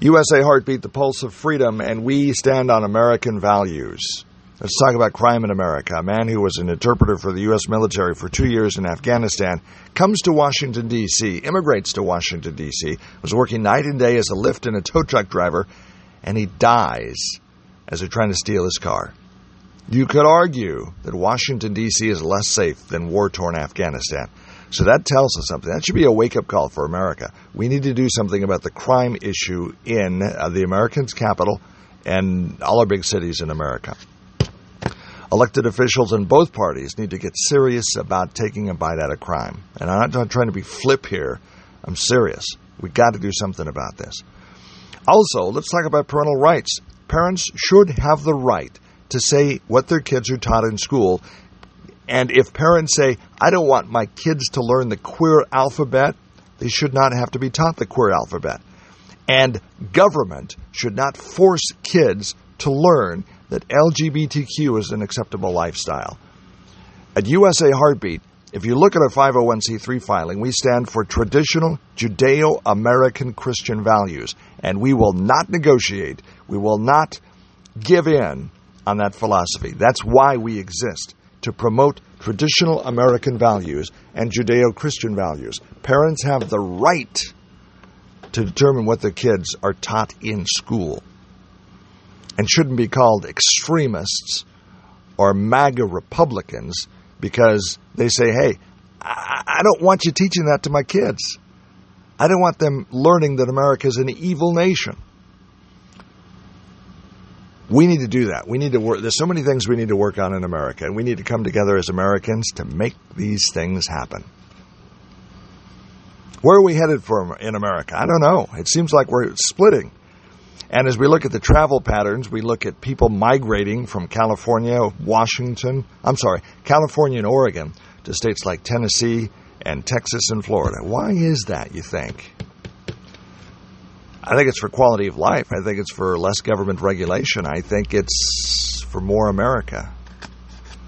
USA Heartbeat, the pulse of freedom, and we stand on American values. Let's talk about crime in America. A man who was an interpreter for the U.S. military for two years in Afghanistan comes to Washington, D.C., immigrates to Washington, D.C., was working night and day as a Lyft and a tow truck driver, and he dies as they're trying to steal his car. You could argue that Washington, D.C. is less safe than war torn Afghanistan. So that tells us something. That should be a wake up call for America. We need to do something about the crime issue in uh, the American's capital and all our big cities in America. Elected officials in both parties need to get serious about taking a bite out of crime. And I'm not trying to be flip here. I'm serious. We've got to do something about this. Also, let's talk about parental rights. Parents should have the right to say what their kids are taught in school. And if parents say, I don't want my kids to learn the queer alphabet, they should not have to be taught the queer alphabet. And government should not force kids to learn that LGBTQ is an acceptable lifestyle. At USA Heartbeat, if you look at our 501c3 filing, we stand for traditional Judeo American Christian values, and we will not negotiate, we will not give in on that philosophy. That's why we exist to promote traditional American values and Judeo Christian values. Parents have the right to determine what their kids are taught in school and shouldn't be called extremists or MAGA Republicans because they say, hey, I don't want you teaching that to my kids. I don't want them learning that America is an evil nation. We need to do that. We need to work. There's so many things we need to work on in America, and we need to come together as Americans to make these things happen. Where are we headed for in America? I don't know. It seems like we're splitting. And as we look at the travel patterns, we look at people migrating from California, Washington, I'm sorry, California and Oregon to states like Tennessee and Texas and Florida. Why is that, you think? I think it's for quality of life. I think it's for less government regulation. I think it's for more America.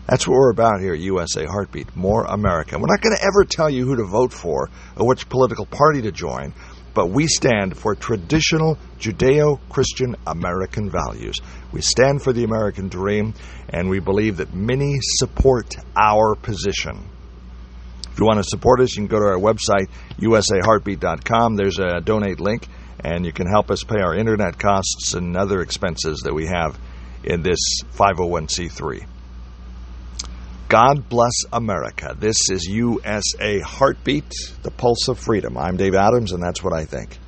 That's what we're about here at USA Heartbeat. More America. We're not going to ever tell you who to vote for or which political party to join but we stand for traditional Judeo Christian American values. We stand for the American dream, and we believe that many support our position. If you want to support us, you can go to our website, usaheartbeat.com. There's a donate link, and you can help us pay our internet costs and other expenses that we have in this 501c3. God bless America. This is USA Heartbeat, the pulse of freedom. I'm Dave Adams, and that's what I think.